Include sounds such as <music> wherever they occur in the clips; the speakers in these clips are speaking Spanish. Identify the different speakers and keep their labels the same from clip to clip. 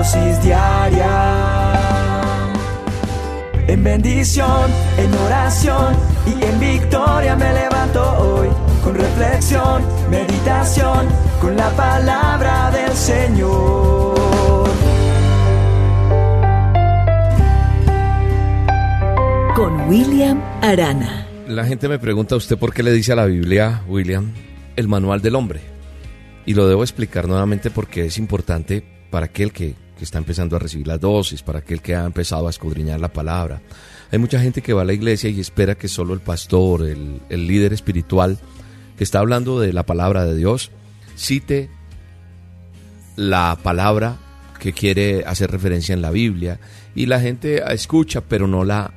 Speaker 1: dosis diaria. En bendición, en oración y en victoria me levanto hoy. Con reflexión, meditación, con la palabra del Señor.
Speaker 2: Con William Arana.
Speaker 3: La gente me pregunta, ¿usted por qué le dice a la Biblia, William, el manual del hombre? Y lo debo explicar nuevamente porque es importante para aquel que, que está empezando a recibir las dosis, para aquel que ha empezado a escudriñar la palabra. Hay mucha gente que va a la iglesia y espera que solo el pastor, el, el líder espiritual que está hablando de la palabra de Dios, cite la palabra que quiere hacer referencia en la Biblia y la gente escucha pero no la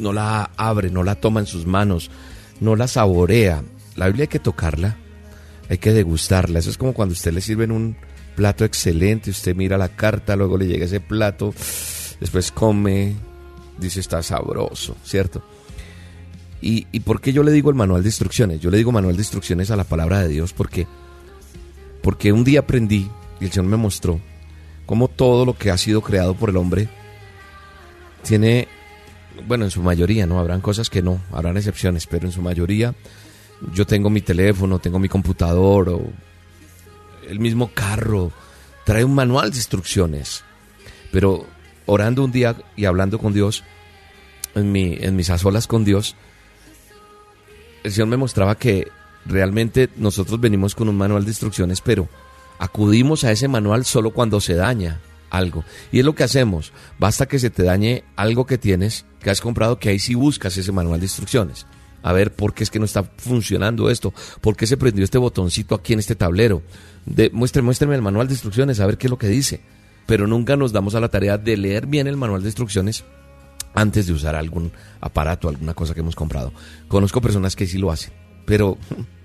Speaker 3: no la abre, no la toma en sus manos, no la saborea. La Biblia hay que tocarla, hay que degustarla. Eso es como cuando usted le sirve en un plato excelente, usted mira la carta, luego le llega ese plato, después come, dice está sabroso, ¿cierto? ¿Y, ¿Y por qué yo le digo el manual de instrucciones? Yo le digo manual de instrucciones a la palabra de Dios porque, porque un día aprendí y el Señor me mostró cómo todo lo que ha sido creado por el hombre tiene, bueno, en su mayoría, ¿no? Habrán cosas que no, habrán excepciones, pero en su mayoría yo tengo mi teléfono, tengo mi computador o el mismo carro, trae un manual de instrucciones. Pero orando un día y hablando con Dios, en, mi, en mis asolas con Dios, el Señor me mostraba que realmente nosotros venimos con un manual de instrucciones, pero acudimos a ese manual solo cuando se daña algo. Y es lo que hacemos. Basta que se te dañe algo que tienes, que has comprado, que ahí sí buscas ese manual de instrucciones. A ver, ¿por qué es que no está funcionando esto? ¿Por qué se prendió este botoncito aquí en este tablero? De, el manual de instrucciones, a ver qué es lo que dice. Pero nunca nos damos a la tarea de leer bien el manual de instrucciones antes de usar algún aparato, alguna cosa que hemos comprado. Conozco personas que sí lo hacen, pero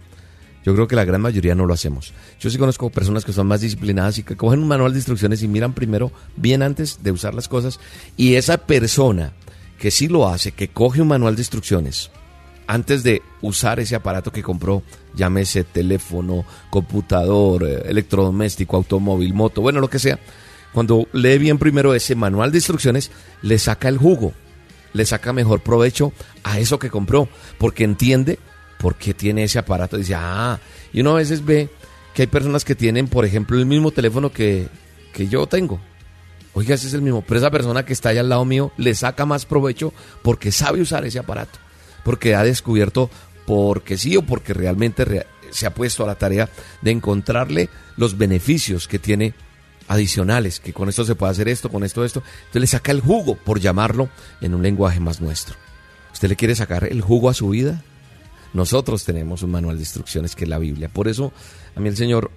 Speaker 3: <laughs> yo creo que la gran mayoría no lo hacemos. Yo sí conozco personas que son más disciplinadas y que cogen un manual de instrucciones y miran primero bien antes de usar las cosas. Y esa persona que sí lo hace, que coge un manual de instrucciones, antes de usar ese aparato que compró, llámese teléfono, computador, eh, electrodoméstico, automóvil, moto, bueno, lo que sea, cuando lee bien primero ese manual de instrucciones, le saca el jugo, le saca mejor provecho a eso que compró, porque entiende por qué tiene ese aparato. Dice, ah, y uno a veces ve que hay personas que tienen, por ejemplo, el mismo teléfono que, que yo tengo. Oiga, ese es el mismo, pero esa persona que está ahí al lado mío le saca más provecho porque sabe usar ese aparato porque ha descubierto porque sí o porque realmente se ha puesto a la tarea de encontrarle los beneficios que tiene adicionales, que con esto se puede hacer esto, con esto, esto. Entonces le saca el jugo, por llamarlo en un lenguaje más nuestro. ¿Usted le quiere sacar el jugo a su vida? Nosotros tenemos un manual de instrucciones que es la Biblia. Por eso a mí el Señor,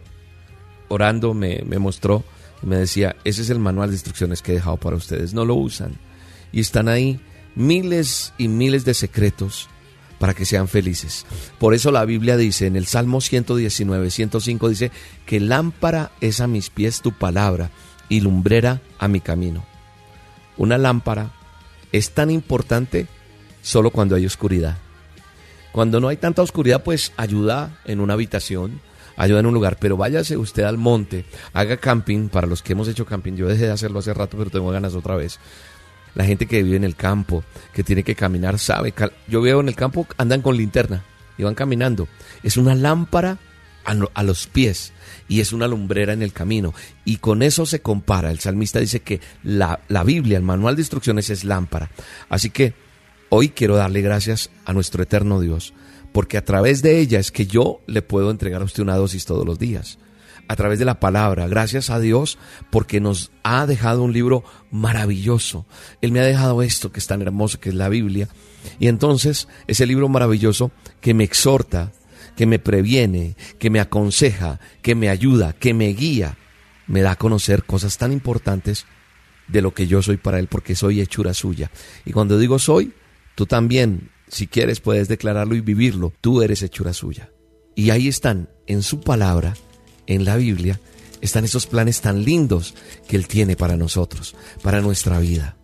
Speaker 3: orando, me, me mostró y me decía, ese es el manual de instrucciones que he dejado para ustedes. No lo usan. Y están ahí miles y miles de secretos para que sean felices. Por eso la Biblia dice en el Salmo 119, 105 dice que lámpara es a mis pies tu palabra y lumbrera a mi camino. Una lámpara es tan importante solo cuando hay oscuridad. Cuando no hay tanta oscuridad, pues ayuda en una habitación, ayuda en un lugar, pero váyase usted al monte, haga camping, para los que hemos hecho camping, yo dejé de hacerlo hace rato, pero tengo ganas otra vez la gente que vive en el campo, que tiene que caminar, sabe. Yo veo en el campo, andan con linterna y van caminando. Es una lámpara a, los pies y es una lumbrera en el camino. Y con eso se compara. El salmista dice que la, la Biblia, el manual de instrucciones es lámpara. Así que hoy quiero darle gracias a nuestro eterno Dios, porque a través de ella es que yo le puedo entregar a usted una dosis todos los días a través de la palabra. Gracias a Dios porque nos ha dejado un libro maravilloso. Él me ha dejado esto que es tan hermoso, que es la Biblia. Y entonces ese libro maravilloso que me exhorta, que me previene, que me aconseja, que me ayuda, que me guía, me da a conocer cosas tan importantes de lo que yo soy para Él, porque soy hechura suya. Y cuando digo soy, tú también, si quieres, puedes declararlo y vivirlo. Tú eres hechura suya. Y ahí están, en su palabra, en la Biblia están esos planes tan lindos que Él tiene para nosotros, para nuestra vida.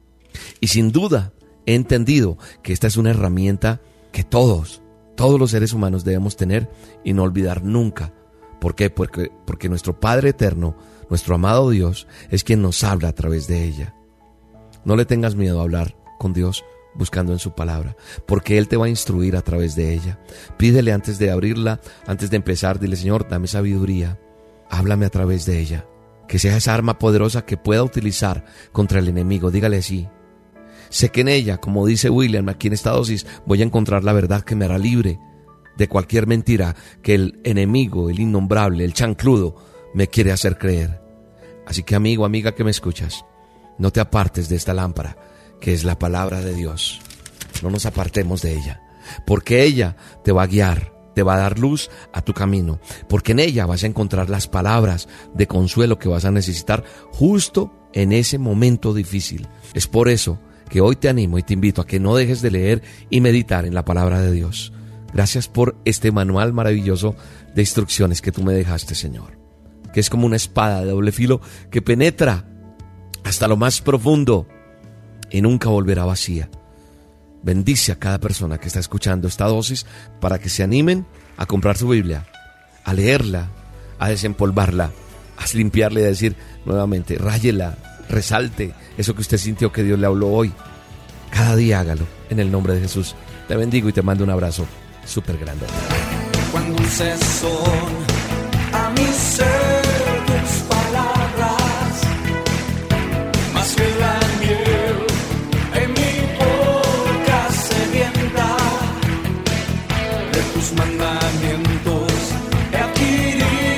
Speaker 3: Y sin duda he entendido que esta es una herramienta que todos, todos los seres humanos debemos tener y no olvidar nunca, ¿Por qué? Porque, porque nuestro Padre Eterno, nuestro amado Dios, es quien nos habla a través de ella. No le tengas miedo a hablar con Dios buscando en su palabra, porque Él te va a instruir a través de ella. Pídele antes de abrirla, antes de empezar, dile Señor, dame sabiduría, háblame a través de ella, que sea esa arma poderosa que pueda utilizar contra el enemigo, dígale así. Sé que en ella, como dice William aquí en esta dosis, voy a encontrar la verdad que me hará libre de cualquier mentira que el enemigo, el innombrable, el chancludo, me quiere hacer creer. Así que amigo, amiga que me escuchas, no te apartes de esta lámpara, que es la palabra de Dios. No nos apartemos de ella, porque ella te va a guiar, te va a dar luz a tu camino, porque en ella vas a encontrar las palabras de consuelo que vas a necesitar justo en ese momento difícil. Es por eso que hoy te animo y te invito a que no dejes de leer y meditar en la palabra de Dios. Gracias por este manual maravilloso de instrucciones que tú me dejaste, Señor. Que es como una espada de doble filo que penetra hasta lo más profundo y nunca volverá vacía. Bendice a cada persona que está escuchando esta dosis para que se animen a comprar su Biblia, a leerla, a desempolvarla, a limpiarla y a decir nuevamente, ráyela, resalte eso que usted sintió que Dios le habló hoy. Cada día hágalo en el nombre de Jesús. Te bendigo y te mando un abrazo súper grande.
Speaker 1: Cuán dulces son a mi ser mandamientos. He adquirido